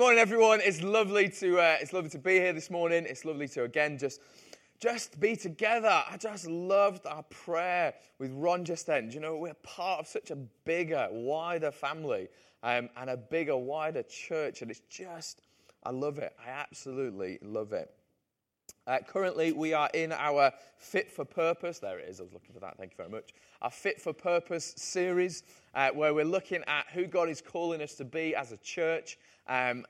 Morning, everyone. It's lovely to uh, it's lovely to be here this morning. It's lovely to again just just be together. I just loved our prayer with Ron just then. You know, we're part of such a bigger, wider family um, and a bigger, wider church, and it's just I love it. I absolutely love it. Uh, currently, we are in our Fit for Purpose. There it is. I was looking for that. Thank you very much. Our Fit for Purpose series, uh, where we're looking at who God is calling us to be as a church. Um,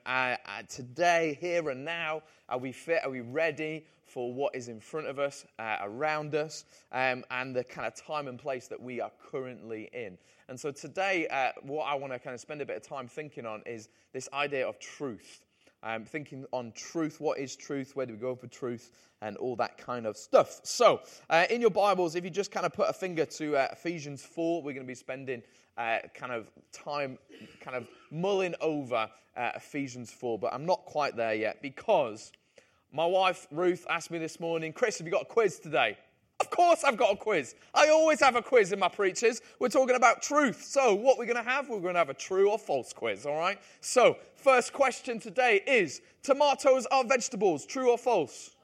today, here and now, are we fit? Are we ready for what is in front of us, uh, around us, um, and the kind of time and place that we are currently in? And so today, uh, what I want to kind of spend a bit of time thinking on is this idea of truth um, thinking on truth. What is truth? Where do we go for truth? And all that kind of stuff. So, uh, in your Bibles, if you just kind of put a finger to uh, Ephesians 4, we're going to be spending uh, kind of time kind of mulling over uh, Ephesians 4. But I'm not quite there yet because my wife, Ruth, asked me this morning, Chris, have you got a quiz today? Of course, I've got a quiz. I always have a quiz in my preachers. We're talking about truth. So, what we're going to have, we're going to have a true or false quiz, all right? So, first question today is tomatoes are vegetables, true or false?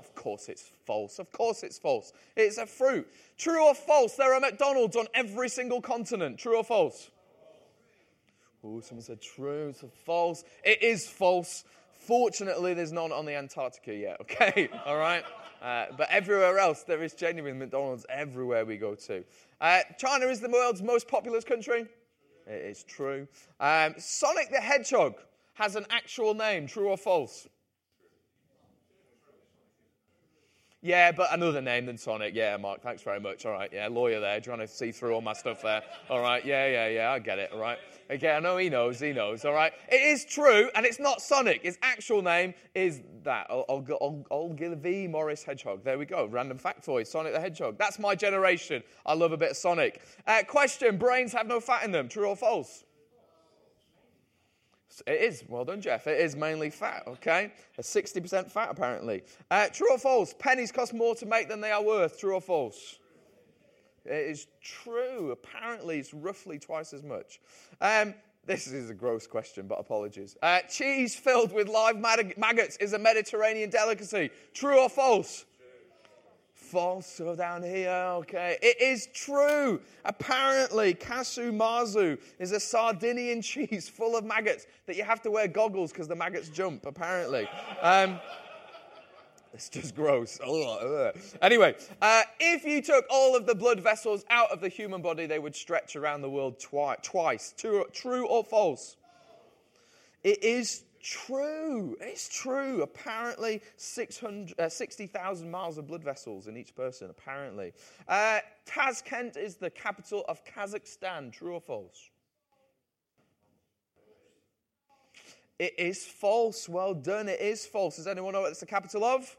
Of course, it's false. Of course, it's false. It's a fruit. True or false? There are McDonald's on every single continent. True or false? Oh, someone said true. It's false. It is false. Fortunately, there's none on the Antarctica yet, okay? All right? Uh, but everywhere else, there is genuine McDonald's everywhere we go to. Uh, China is the world's most populous country. It is true. Um, Sonic the Hedgehog has an actual name, true or false? Yeah, but another name than Sonic. Yeah, Mark, thanks very much. All right, yeah, lawyer there, trying to see through all my stuff there. All right, yeah, yeah, yeah, I get it. All right. Okay, I know he knows, he knows. All right. It is true, and it's not Sonic. His actual name is that. Ogilvie Maurice Hedgehog. There we go. Random factoid Sonic the Hedgehog. That's my generation. I love a bit of Sonic. Uh, question Brains have no fat in them. True or false? It is. Well done, Jeff. It is mainly fat, okay? A 60% fat, apparently. Uh, true or false? Pennies cost more to make than they are worth. True or false? It is true. Apparently, it's roughly twice as much. Um, this is a gross question, but apologies. Uh, cheese filled with live maggots is a Mediterranean delicacy. True or false? False. So down here, okay. It is true. Apparently, casu marzu is a Sardinian cheese full of maggots that you have to wear goggles because the maggots jump, apparently. Um, it's just gross. Anyway, uh, if you took all of the blood vessels out of the human body, they would stretch around the world twi- twice. True, true or false? It is true. It's true. Apparently, uh, 60,000 miles of blood vessels in each person, apparently. Uh, Tashkent is the capital of Kazakhstan. True or false? It is false. Well done. It is false. Does anyone know what it's the capital of?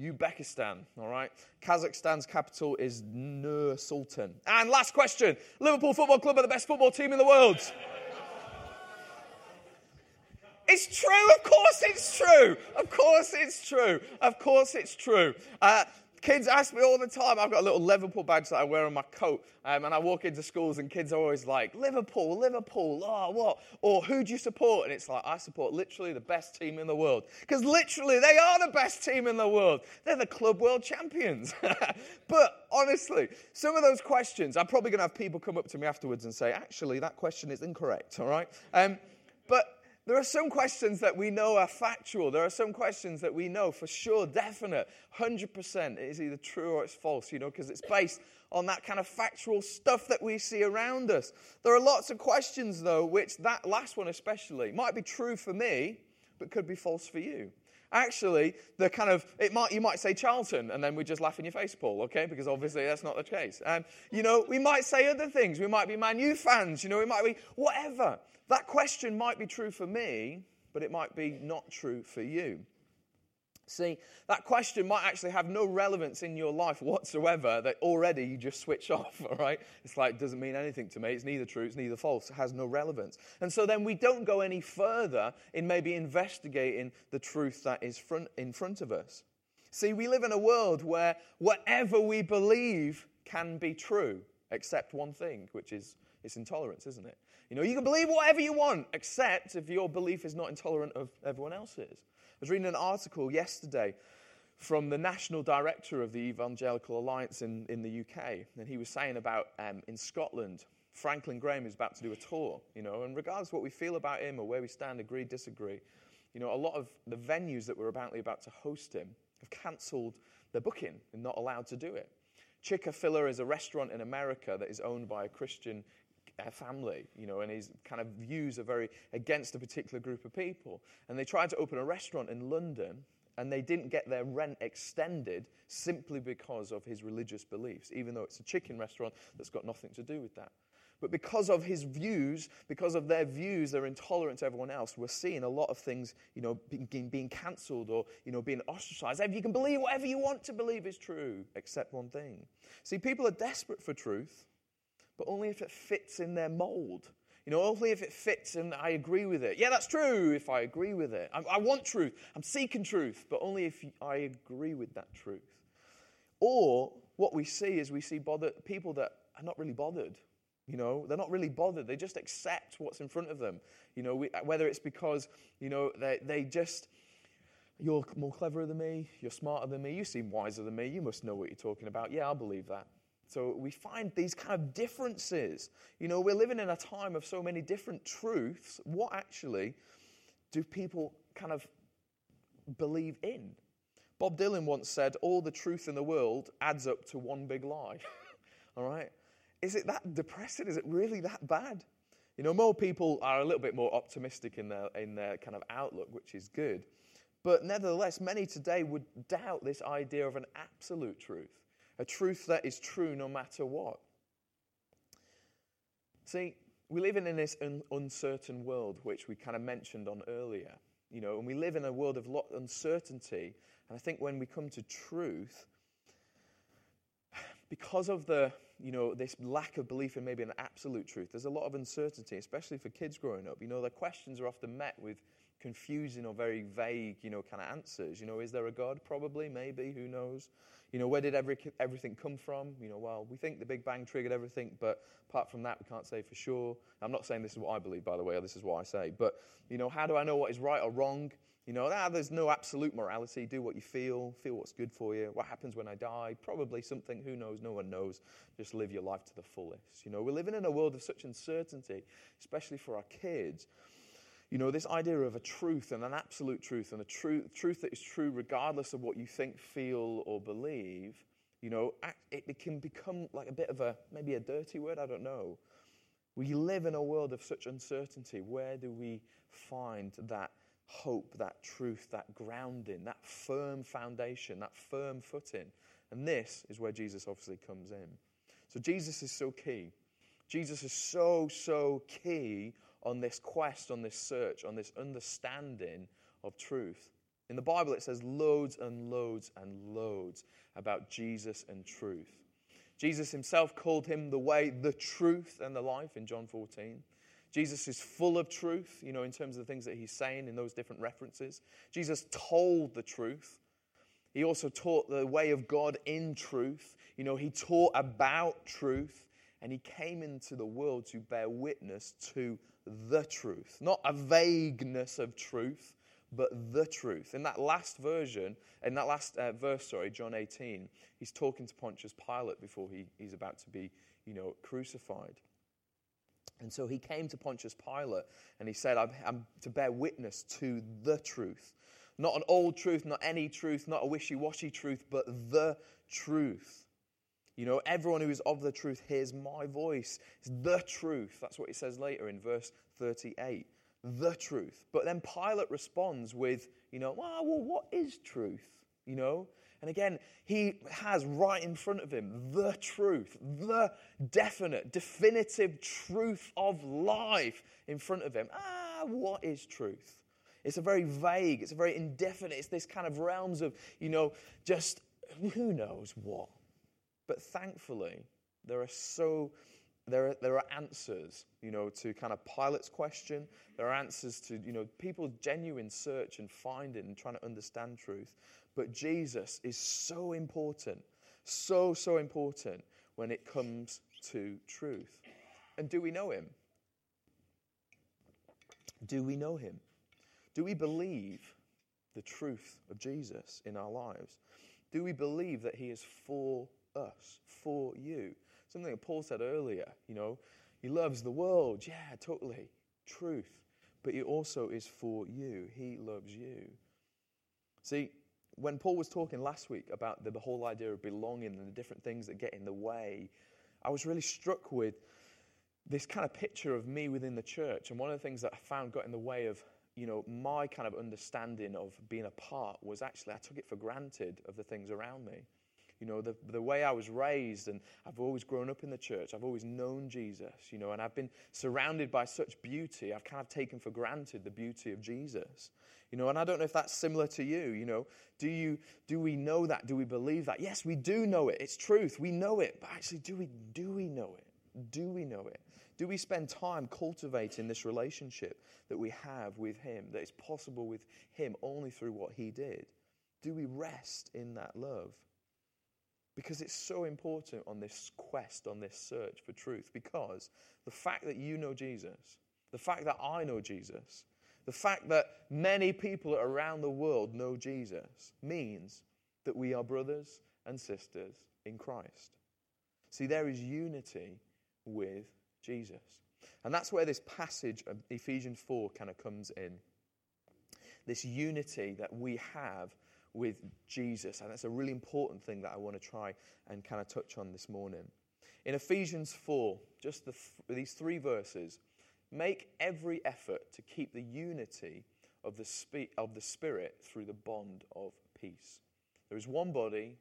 Uzbekistan, all right? Kazakhstan's capital is Nur Sultan. And last question Liverpool Football Club are the best football team in the world. It's true. Of course it's true. Of course it's true. Of course it's true. Uh, kids ask me all the time. I've got a little Liverpool badge that I wear on my coat. Um, and I walk into schools and kids are always like, Liverpool, Liverpool, oh, what? Or who do you support? And it's like, I support literally the best team in the world. Because literally, they are the best team in the world. They're the club world champions. but honestly, some of those questions, I'm probably going to have people come up to me afterwards and say, actually, that question is incorrect, all right? Um, but there are some questions that we know are factual. There are some questions that we know for sure, definite, 100% it is either true or it's false, you know, because it's based on that kind of factual stuff that we see around us. There are lots of questions, though, which that last one especially might be true for me, but could be false for you. Actually, the kind of, it might, you might say Charlton, and then we just laugh in your face, Paul, okay? Because obviously that's not the case. and you know, we might say other things. We might be Man U fans, you know, we might be whatever. That question might be true for me, but it might be not true for you. See, that question might actually have no relevance in your life whatsoever, that already you just switch off, all right? It's like, doesn't mean anything to me. It's neither true, it's neither false. It has no relevance. And so then we don't go any further in maybe investigating the truth that is front, in front of us. See, we live in a world where whatever we believe can be true, except one thing, which is it's intolerance, isn't it? You know, you can believe whatever you want, except if your belief is not intolerant of everyone else's. I was reading an article yesterday from the national director of the Evangelical Alliance in, in the UK, and he was saying about um, in Scotland, Franklin Graham is about to do a tour, you know, and regardless of what we feel about him or where we stand, agree, disagree, you know, a lot of the venues that were apparently about to host him have cancelled their booking and not allowed to do it. Chick-fil-A is a restaurant in America that is owned by a Christian uh, family, you know, and his kind of views are very against a particular group of people. And they tried to open a restaurant in London, and they didn't get their rent extended simply because of his religious beliefs, even though it's a chicken restaurant that's got nothing to do with that. But because of his views, because of their views, their intolerance to everyone else. We're seeing a lot of things, you know, being, being cancelled or, you know, being ostracized. You can believe whatever you want to believe is true, except one thing. See, people are desperate for truth, but only if it fits in their mold. You know, only if it fits and I agree with it. Yeah, that's true if I agree with it. I, I want truth. I'm seeking truth, but only if I agree with that truth. Or what we see is we see bothered, people that are not really bothered you know, they're not really bothered. They just accept what's in front of them. You know, we, whether it's because, you know, they, they just, you're more cleverer than me, you're smarter than me, you seem wiser than me, you must know what you're talking about. Yeah, I'll believe that. So we find these kind of differences. You know, we're living in a time of so many different truths. What actually do people kind of believe in? Bob Dylan once said, All the truth in the world adds up to one big lie. All right? Is it that depressing? Is it really that bad? You know, more people are a little bit more optimistic in their, in their kind of outlook, which is good. But nevertheless, many today would doubt this idea of an absolute truth, a truth that is true no matter what. See, we live in this un- uncertain world, which we kind of mentioned on earlier. You know, and we live in a world of lot uncertainty. And I think when we come to truth, because of the you know, this lack of belief in maybe an absolute truth. There's a lot of uncertainty, especially for kids growing up. You know, their questions are often met with confusing or very vague, you know, kind of answers. You know, is there a God? Probably, maybe, who knows? You know, where did every, everything come from? You know, well, we think the Big Bang triggered everything, but apart from that, we can't say for sure. I'm not saying this is what I believe, by the way, or this is what I say, but, you know, how do I know what is right or wrong? You know, ah, there's no absolute morality. Do what you feel, feel what's good for you. What happens when I die? Probably something, who knows? No one knows. Just live your life to the fullest. You know, we're living in a world of such uncertainty, especially for our kids. You know, this idea of a truth and an absolute truth and a truth, truth that is true regardless of what you think, feel, or believe, you know, it, it can become like a bit of a, maybe a dirty word, I don't know. We live in a world of such uncertainty. Where do we find that? Hope, that truth, that grounding, that firm foundation, that firm footing. And this is where Jesus obviously comes in. So Jesus is so key. Jesus is so, so key on this quest, on this search, on this understanding of truth. In the Bible, it says loads and loads and loads about Jesus and truth. Jesus himself called him the way, the truth, and the life in John 14. Jesus is full of truth, you know, in terms of the things that he's saying in those different references. Jesus told the truth. He also taught the way of God in truth. You know, he taught about truth, and he came into the world to bear witness to the truth. Not a vagueness of truth, but the truth. In that last version, in that last uh, verse, sorry, John 18, he's talking to Pontius Pilate before he, he's about to be, you know, crucified. And so he came to Pontius Pilate and he said, I'm, I'm, to bear witness to the truth. Not an old truth, not any truth, not a wishy washy truth, but the truth. You know, everyone who is of the truth hears my voice. It's the truth. That's what he says later in verse 38. The truth. But then Pilate responds with, you know, well, well what is truth? You know, and again, he has right in front of him the truth, the definite, definitive truth of life in front of him. Ah, what is truth? It's a very vague, it's a very indefinite, it's this kind of realms of, you know, just who knows what. But thankfully, there are so there are, there are answers, you know, to kind of Pilate's question. There are answers to, you know, people's genuine search and finding and trying to understand truth. But Jesus is so important, so, so important when it comes to truth. And do we know him? Do we know him? Do we believe the truth of Jesus in our lives? Do we believe that he is for us, for you? Something that Paul said earlier, you know, he loves the world. Yeah, totally. Truth. But he also is for you. He loves you. See, when Paul was talking last week about the, whole idea of belonging and the different things that get in the way, I was really struck with this kind of picture of me within the church. And one of the things that I found got in the way of, you know, my kind of understanding of being a part was actually I took it for granted of the things around me. You know, the, the way I was raised, and I've always grown up in the church, I've always known Jesus, you know, and I've been surrounded by such beauty. I've kind of taken for granted the beauty of Jesus. You know, and I don't know if that's similar to you. You know, do you do we know that? Do we believe that? Yes, we do know it. It's truth. We know it. But actually, do we do we know it? Do we know it? Do we spend time cultivating this relationship that we have with Him, that is possible with Him only through what He did? Do we rest in that love? Because it's so important on this quest, on this search for truth. Because the fact that you know Jesus, the fact that I know Jesus, the fact that many people around the world know Jesus means that we are brothers and sisters in Christ. See, there is unity with Jesus. And that's where this passage of Ephesians 4 kind of comes in. This unity that we have with Jesus. And that's a really important thing that I want to try and kind of touch on this morning. In Ephesians 4, just the, these three verses, make every effort to keep the unity of the, spe- of the Spirit through the bond of peace. There is one body,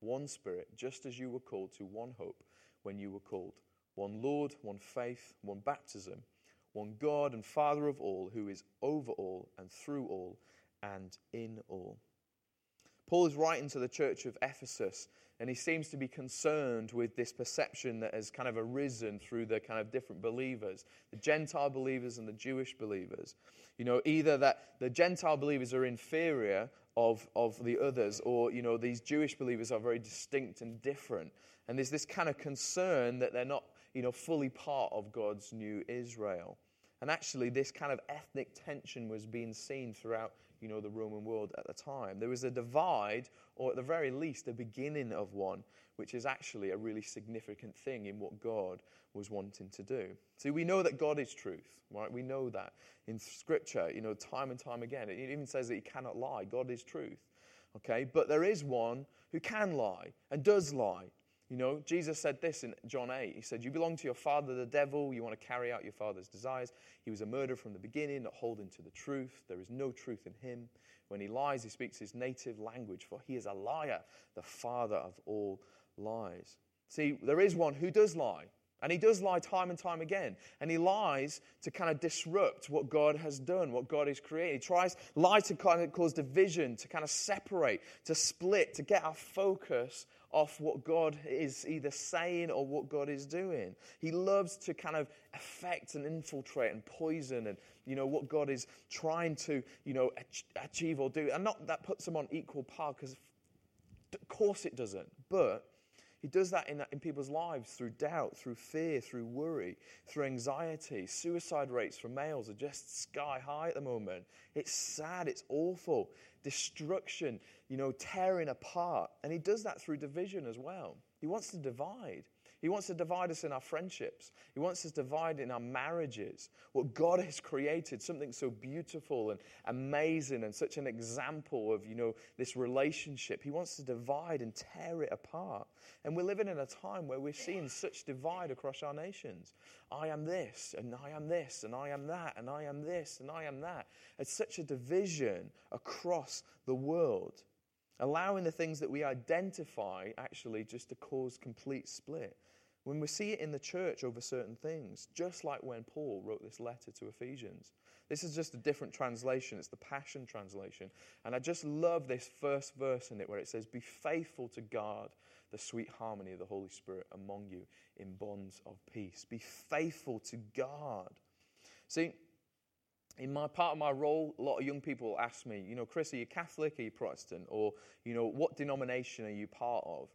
one Spirit, just as you were called to one hope when you were called one Lord, one faith, one baptism, one God and Father of all, who is over all and through all and in all. Paul is writing to the church of Ephesus, and he seems to be concerned with this perception that has kind of arisen through the kind of different believers, the Gentile believers and the Jewish believers. You know, either that the Gentile believers are inferior of, of the others, or, you know, these Jewish believers are very distinct and different. And there's this kind of concern that they're not you know, fully part of God's new Israel. And actually, this kind of ethnic tension was being seen throughout, you know, the Roman world at the time. There was a divide, or at the very least, the beginning of one, which is actually a really significant thing in what God was wanting to do. See, we know that God is truth, right? We know that in Scripture, you know, time and time again. It even says that He cannot lie. God is truth, okay? But there is one who can lie and does lie. You know, Jesus said this in John 8. He said, You belong to your father, the devil. You want to carry out your father's desires. He was a murderer from the beginning, not holding to the truth. There is no truth in him. When he lies, he speaks his native language, for he is a liar, the father of all lies. See, there is one who does lie. And he does lie time and time again. And he lies to kind of disrupt what God has done, what God has created. He tries lie to kind of cause division, to kind of separate, to split, to get our focus off what God is either saying or what God is doing. He loves to kind of affect and infiltrate and poison and you know what God is trying to you know achieve or do. And not that puts them on equal par because of course it doesn't. But he does that in, in people's lives through doubt, through fear, through worry, through anxiety. Suicide rates for males are just sky high at the moment. It's sad, it's awful. Destruction, you know, tearing apart. And he does that through division as well. He wants to divide. He wants to divide us in our friendships. He wants us to divide in our marriages. What God has created, something so beautiful and amazing and such an example of, you know, this relationship. He wants to divide and tear it apart. And we're living in a time where we're seeing such divide across our nations. I am this, and I am this, and I am that, and I am this, and I am that. It's such a division across the world allowing the things that we identify actually just to cause complete split. When we see it in the church over certain things, just like when Paul wrote this letter to Ephesians. This is just a different translation. It's the Passion Translation. And I just love this first verse in it where it says, Be faithful to God, the sweet harmony of the Holy Spirit among you in bonds of peace. Be faithful to God. See, in my part of my role, a lot of young people ask me, you know, Chris, are you Catholic? Are you Protestant? Or, you know, what denomination are you part of?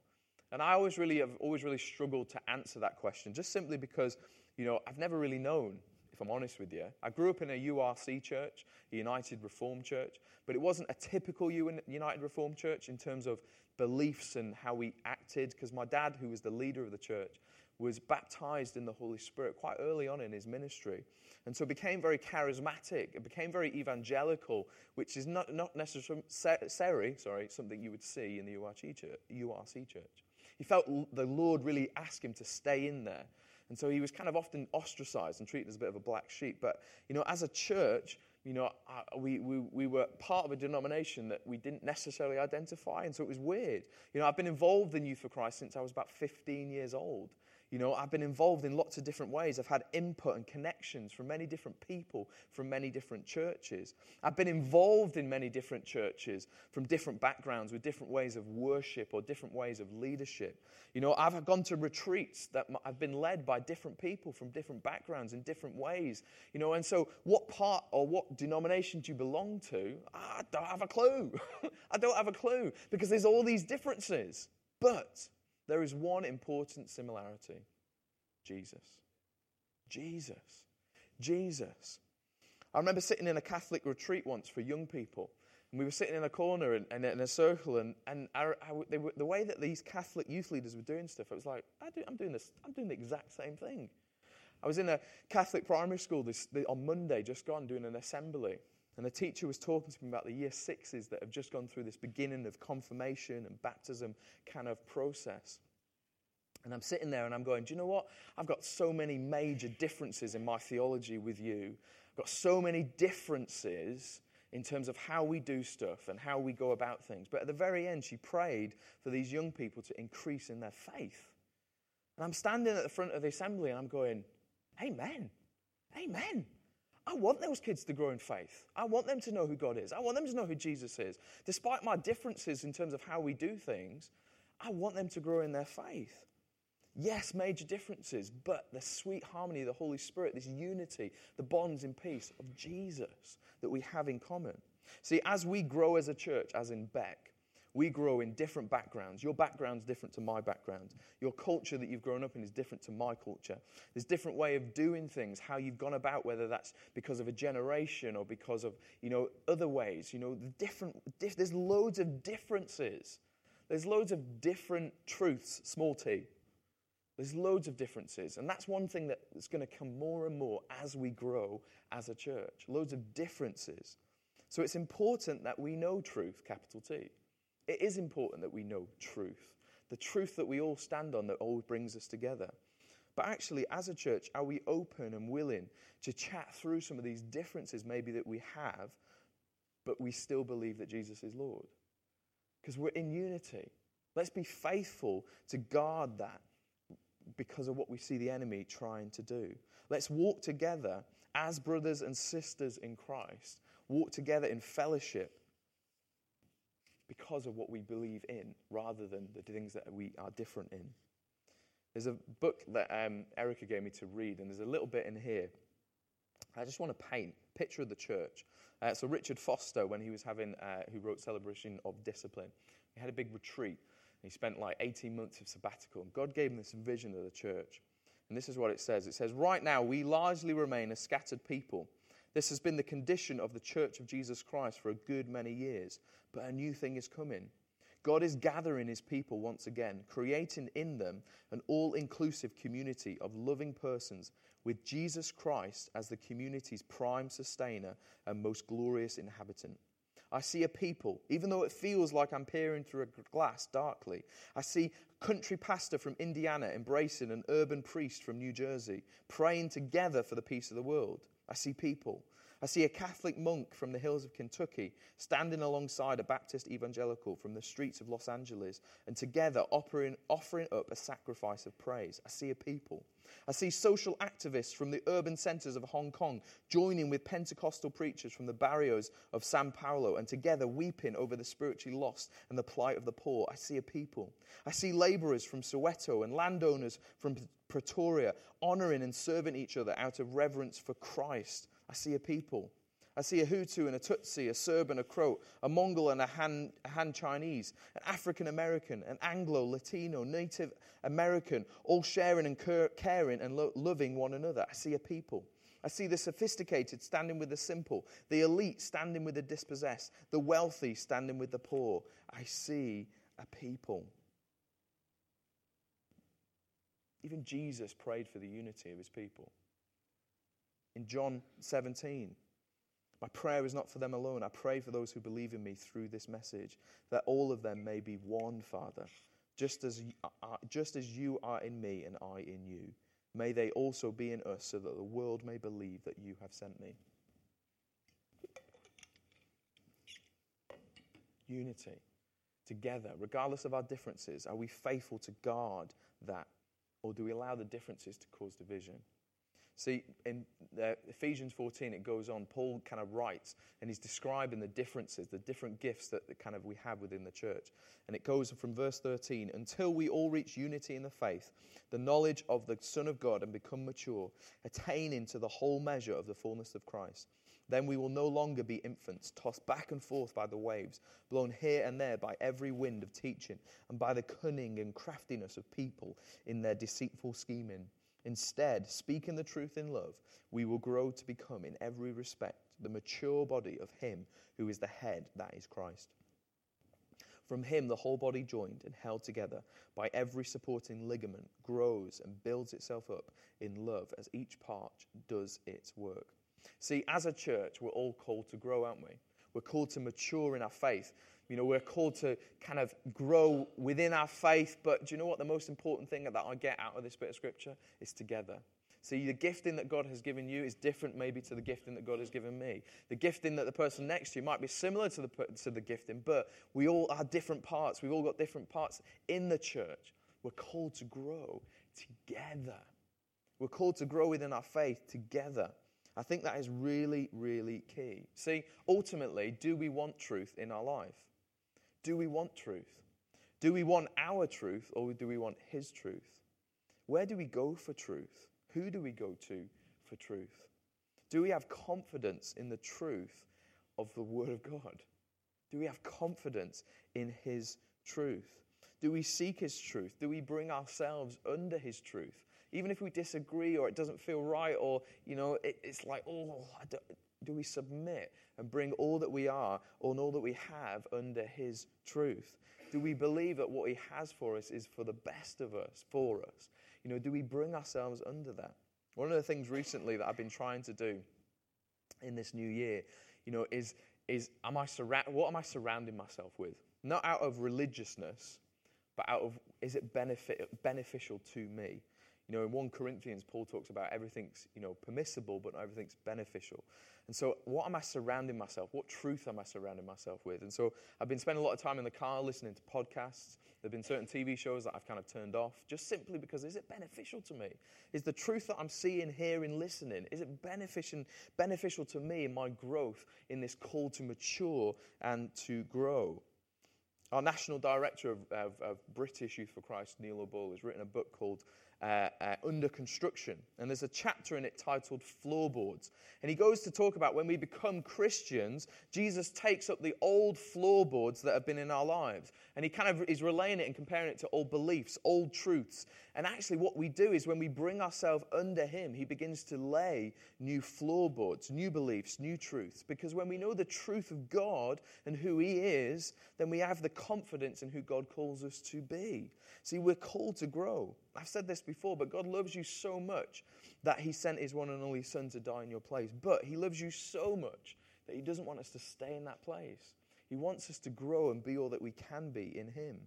And I always really have always really struggled to answer that question, just simply because, you know, I've never really known. if I'm honest with you. I grew up in a URC church, a United Reformed Church, but it wasn't a typical United Reformed Church in terms of beliefs and how we acted, because my dad, who was the leader of the church, was baptized in the Holy Spirit quite early on in his ministry. And so became very charismatic. It became very evangelical, which is not, not necessarily sorry, something you would see in the URC church, URC church. He felt the Lord really asked him to stay in there. And so he was kind of often ostracized and treated as a bit of a black sheep. But, you know, as a church, you know, we, we, we were part of a denomination that we didn't necessarily identify. And so it was weird. You know, I've been involved in Youth for Christ since I was about 15 years old. You know, I've been involved in lots of different ways. I've had input and connections from many different people from many different churches. I've been involved in many different churches from different backgrounds with different ways of worship or different ways of leadership. You know, I've gone to retreats that I've been led by different people from different backgrounds in different ways. You know, and so what part or what denomination do you belong to? I don't have a clue. I don't have a clue because there's all these differences. But there is one important similarity Jesus. Jesus. Jesus. I remember sitting in a Catholic retreat once for young people. And we were sitting in a corner and, in a circle, and, and were, the way that these Catholic youth leaders were doing stuff, it was like, I do, I'm, doing this, I'm doing the exact same thing. I was in a Catholic primary school this, on Monday, just gone, doing an assembly. And the teacher was talking to me about the year sixes that have just gone through this beginning of confirmation and baptism kind of process. And I'm sitting there and I'm going, do you know what? I've got so many major differences in my theology with you. I've got so many differences in terms of how we do stuff and how we go about things. But at the very end, she prayed for these young people to increase in their faith. And I'm standing at the front of the assembly and I'm going, Amen. Amen. I want those kids to grow in faith. I want them to know who God is. I want them to know who Jesus is. Despite my differences in terms of how we do things, I want them to grow in their faith. Yes, major differences, but the sweet harmony of the Holy Spirit, this unity, the bonds in peace of Jesus that we have in common. See, as we grow as a church, as in Beck, we grow in different backgrounds. Your background's different to my background. Your culture that you've grown up in is different to my culture. There's different way of doing things, how you've gone about, whether that's because of a generation or because of, you know, other ways. You know, the different, diff, there's loads of differences. There's loads of different truths, small t. There's loads of differences. And that's one thing that's going to come more and more as we grow as a church. Loads of differences. So it's important that we know truth, capital T. It is important that we know truth, the truth that we all stand on that always brings us together. But actually, as a church, are we open and willing to chat through some of these differences maybe that we have, but we still believe that Jesus is Lord? Because we're in unity. Let's be faithful to guard that because of what we see the enemy trying to do. Let's walk together as brothers and sisters in Christ, walk together in fellowship because of what we believe in rather than the things that we are different in. There's a book that um, Erica gave me to read, and there's a little bit in here. I just want to paint a picture of the church. Uh, so Richard Foster, when he was having, uh, who wrote Celebration of Discipline, he had a big retreat. He spent like 18 months of sabbatical, and God gave him this vision of the church. And this is what it says. It says, Right now, we largely remain a scattered people this has been the condition of the church of Jesus Christ for a good many years, but a new thing is coming. God is gathering his people once again, creating in them an all inclusive community of loving persons with Jesus Christ as the community's prime sustainer and most glorious inhabitant. I see a people, even though it feels like I'm peering through a glass darkly. I see a country pastor from Indiana embracing an urban priest from New Jersey, praying together for the peace of the world. I see people. I see a Catholic monk from the hills of Kentucky standing alongside a Baptist evangelical from the streets of Los Angeles and together offering, offering up a sacrifice of praise. I see a people. I see social activists from the urban centers of Hong Kong joining with Pentecostal preachers from the barrios of San Paulo and together weeping over the spiritually lost and the plight of the poor. I see a people. I see laborers from Soweto and landowners from Pretoria honoring and serving each other out of reverence for Christ. I see a people. I see a Hutu and a Tutsi, a Serb and a Croat, a Mongol and a Han, a Han Chinese, an African American, an Anglo, Latino, Native American, all sharing and caring and lo- loving one another. I see a people. I see the sophisticated standing with the simple, the elite standing with the dispossessed, the wealthy standing with the poor. I see a people. Even Jesus prayed for the unity of his people. In John 17, my prayer is not for them alone. I pray for those who believe in me through this message, that all of them may be one, Father, just as, uh, just as you are in me and I in you May they also be in us, so that the world may believe that you have sent me. Unity. Together, regardless of our differences, are we faithful to guard that, or do we allow the differences to cause division? See, in uh, Ephesians 14, it goes on. Paul kind of writes, and he's describing the differences, the different gifts that, that kind of we have within the church. And it goes from verse 13 until we all reach unity in the faith, the knowledge of the Son of God, and become mature, attaining to the whole measure of the fullness of Christ. Then we will no longer be infants, tossed back and forth by the waves, blown here and there by every wind of teaching, and by the cunning and craftiness of people in their deceitful scheming. Instead, speaking the truth in love, we will grow to become, in every respect, the mature body of Him who is the head, that is Christ. From Him, the whole body, joined and held together by every supporting ligament, grows and builds itself up in love as each part does its work. See, as a church, we're all called to grow, aren't we? We're called to mature in our faith. You know, we're called to kind of grow within our faith, but do you know what the most important thing that I get out of this bit of scripture is together. See, the gifting that God has given you is different, maybe, to the gifting that God has given me. The gifting that the person next to you might be similar to the, to the gifting, but we all are different parts. We've all got different parts in the church. We're called to grow together. We're called to grow within our faith together. I think that is really, really key. See, ultimately, do we want truth in our life? Do we want truth? Do we want our truth or do we want His truth? Where do we go for truth? Who do we go to for truth? Do we have confidence in the truth of the Word of God? Do we have confidence in His truth? Do we seek His truth? Do we bring ourselves under His truth? Even if we disagree or it doesn't feel right or, you know, it, it's like, oh, do we submit and bring all that we are and all that we have under His truth? Do we believe that what He has for us is for the best of us, for us? You know, do we bring ourselves under that? One of the things recently that I've been trying to do in this new year, you know, is, is am I surra- what am I surrounding myself with? Not out of religiousness, but out of is it benefit, beneficial to me? You know, in 1 Corinthians, Paul talks about everything's, you know, permissible, but not everything's beneficial. And so, what am I surrounding myself? What truth am I surrounding myself with? And so, I've been spending a lot of time in the car listening to podcasts. There have been certain TV shows that I've kind of turned off just simply because is it beneficial to me? Is the truth that I'm seeing, hearing, listening, is it beneficial, beneficial to me in my growth in this call to mature and to grow? Our national director of, of, of British Youth for Christ, Neil O'Boyle, has written a book called uh, uh, under construction. And there's a chapter in it titled Floorboards. And he goes to talk about when we become Christians, Jesus takes up the old floorboards that have been in our lives. And he kind of is relaying it and comparing it to old beliefs, old truths. And actually, what we do is when we bring ourselves under him, he begins to lay new floorboards, new beliefs, new truths. Because when we know the truth of God and who he is, then we have the confidence in who God calls us to be. See, we're called to grow. I've said this before, but God loves you so much that He sent His one and only Son to die in your place. But He loves you so much that He doesn't want us to stay in that place. He wants us to grow and be all that we can be in Him.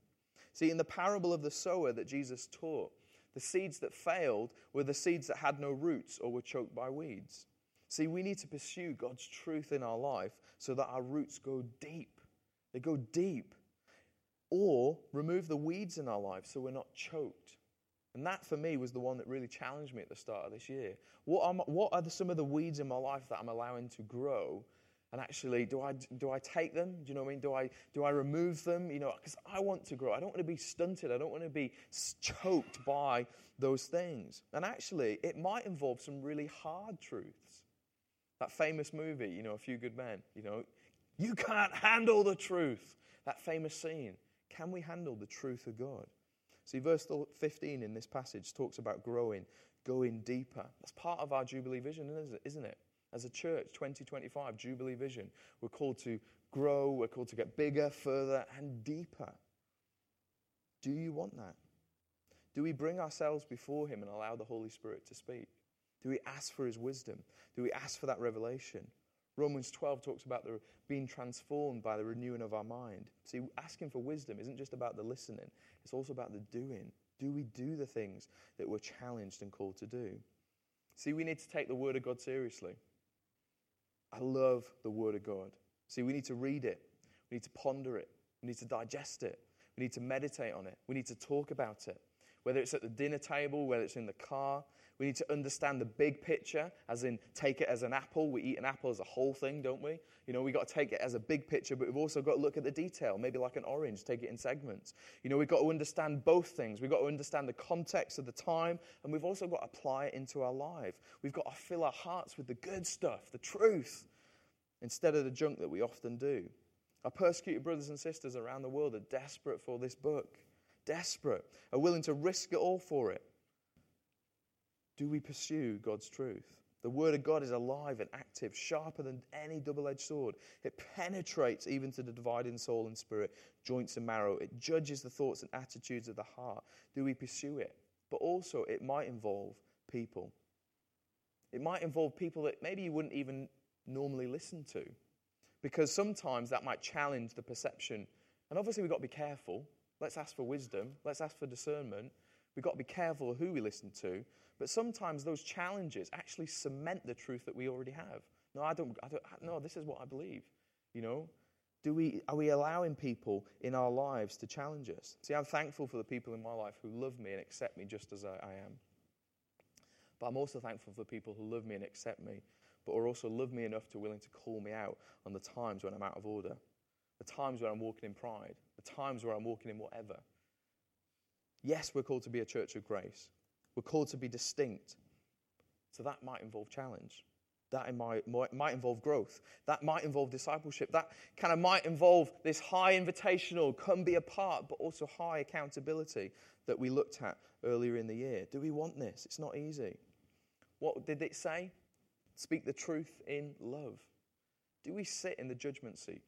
See, in the parable of the sower that Jesus taught, the seeds that failed were the seeds that had no roots or were choked by weeds. See, we need to pursue God's truth in our life so that our roots go deep. They go deep or remove the weeds in our life so we're not choked. And that for me was the one that really challenged me at the start of this year. What are, my, what are the, some of the weeds in my life that I'm allowing to grow? And actually, do I, do I take them? Do you know what I mean? Do I, do I remove them? You know, because I want to grow. I don't want to be stunted. I don't want to be choked by those things. And actually, it might involve some really hard truths. That famous movie, you know, A Few Good Men, you know, you can't handle the truth. That famous scene. Can we handle the truth of God? See, verse 15 in this passage talks about growing. going deeper. That's part of our Jubilee vision, isn't it? As a church, 2025, Jubilee vision. We're called to grow, we're called to get bigger, further, and deeper. Do you want that? Do we bring ourselves before Him and allow the Holy Spirit to speak? Do we ask for His wisdom? Do we ask for that revelation? Romans 12 talks about the being transformed by the renewing of our mind. See, asking for wisdom isn't just about the listening, it's also about the doing. Do we do the things that we're challenged and called to do? See, we need to take the Word of God seriously. I love the Word of God. See, we need to read it, we need to ponder it, we need to digest it, we need to meditate on it, we need to talk about it. Whether it's at the dinner table, whether it's in the car, we need to understand the big picture, as in take it as an apple. We eat an apple as a whole thing, don't we? You know, we've got to take it as a big picture, but we've also got to look at the detail, maybe like an orange, take it in segments. You know, we've got to understand both things. We've got to understand the context of the time, and we've also got to apply it into our life. We've got to fill our hearts with the good stuff, the truth, instead of the junk that we often do. Our persecuted brothers and sisters around the world are desperate for this book, desperate, are willing to risk it all for it. Do we pursue God's truth? The Word of God is alive and active, sharper than any double edged sword. It penetrates even to the dividing soul and spirit, joints and marrow. It judges the thoughts and attitudes of the heart. Do we pursue it? But also, it might involve people. It might involve people that maybe you wouldn't even normally listen to, because sometimes that might challenge the perception. And obviously, we've got to be careful. Let's ask for wisdom, let's ask for discernment. We've got to be careful who we listen to. But sometimes those challenges actually cement the truth that we already have. No, I don't, I don't no, this is what I believe. You know? Do we, are we allowing people in our lives to challenge us? See, I'm thankful for the people in my life who love me and accept me just as I, I am. But I'm also thankful for the people who love me and accept me, but are also love me enough to willing to call me out on the times when I'm out of order, the times when I'm walking in pride, the times where I'm walking in whatever. Yes, we're called to be a church of grace. We're called to be distinct. So that might involve challenge. That might, involve growth. That might involve discipleship. That kind of might involve this high invitational, come be a part, but also high accountability that we looked at earlier in the year. Do we want this? It's not easy. What did it say? Speak the truth in love. Do we sit in the judgment seat?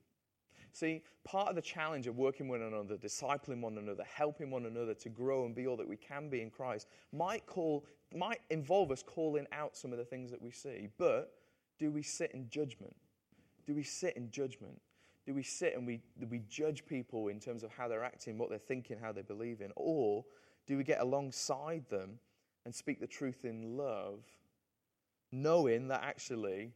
See, part of the challenge of working with one another, discipling one another, helping one another to grow and be all that we can be in Christ might call might involve us calling out some of the things that we see. But do we sit in judgment? Do we sit in judgment? Do we sit and we, we judge people in terms of how they're acting, what they're thinking, how they believe in? Or do we get alongside them and speak the truth in love, knowing that actually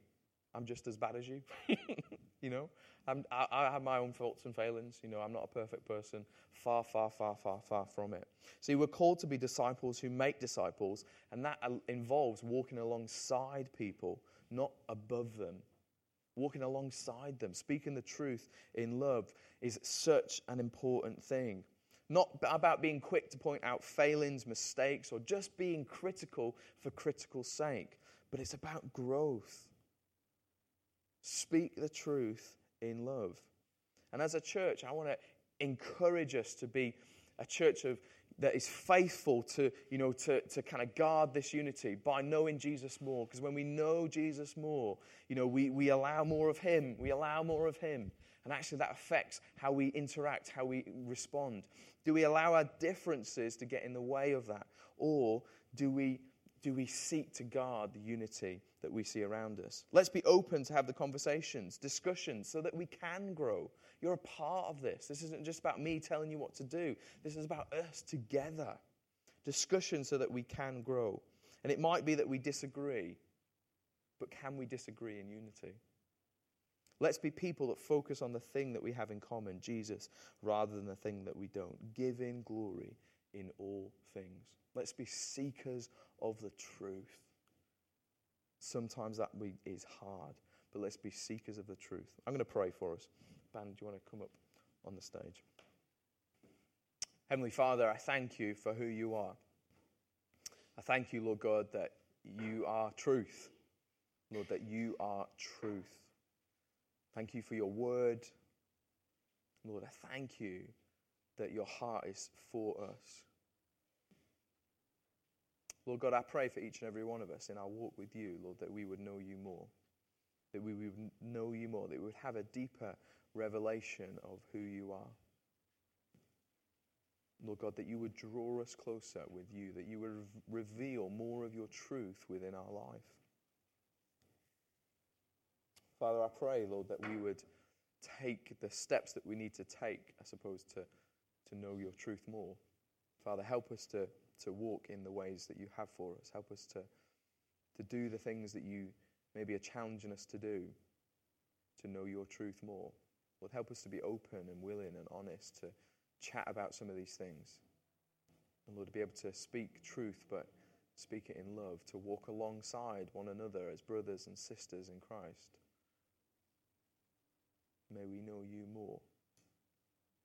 I'm just as bad as you? you know, I'm, I, I have my own faults and failings. You know, I'm not a perfect person. Far, far, far, far, far from it. See, we're called to be disciples who make disciples, and that involves walking alongside people, not above them. Walking alongside them, speaking the truth in love is such an important thing. Not about being quick to point out failings, mistakes, or just being critical for critical sake, but it's about growth. Speak the truth in love. And as a church, I want to encourage us to be a church of that is faithful to, you know, to, to kind of guard this unity by knowing Jesus more. Because when we know Jesus more, you know, we, we allow more of Him. We allow more of Him. And actually, that affects how we interact, how we respond. Do we allow our differences to get in the way of that? Or do we do we seek to guard the unity that we see around us? Let's be open to have the conversations, discussions, so that we can grow. You're a part of this. This isn't just about me telling you what to do, this is about us together. Discussion so that we can grow. And it might be that we disagree, but can we disagree in unity? Let's be people that focus on the thing that we have in common, Jesus, rather than the thing that we don't. Giving glory in all things. Let's be seekers of the truth. Sometimes that is hard, but let's be seekers of the truth. I'm going to pray for us. Band, do you want to come up on the stage? Heavenly Father, I thank you for who you are. I thank you, Lord God, that you are truth. Lord, that you are truth. Thank you for your word. Lord, I thank you that your heart is for us. Lord God, I pray for each and every one of us in our walk with you, Lord, that we would know you more. That we would know you more, that we would have a deeper revelation of who you are. Lord God, that you would draw us closer with you, that you would reveal more of your truth within our life. Father, I pray, Lord, that we would take the steps that we need to take, I suppose, to, to know your truth more. Father, help us to, to walk in the ways that you have for us. Help us to, to do the things that you maybe are challenging us to do, to know your truth more. Lord, help us to be open and willing and honest to chat about some of these things. And Lord, to be able to speak truth, but speak it in love, to walk alongside one another as brothers and sisters in Christ. May we know you more.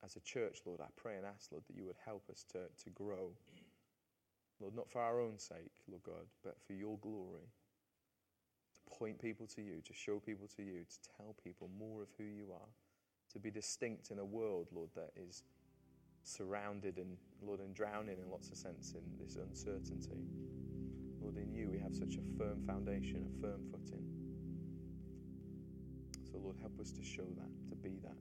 As a church, Lord, I pray and ask, Lord, that you would help us to, to grow. Lord, not for our own sake, Lord God, but for your glory. To point people to you, to show people to you, to tell people more of who you are, to be distinct in a world, Lord, that is surrounded and, Lord, and drowning in lots of sense in this uncertainty. Lord, in you we have such a firm foundation, a firm footing. So, Lord, help us to show that, to be that.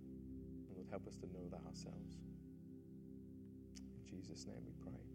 And Lord, help us to know that ourselves. In Jesus' name we pray.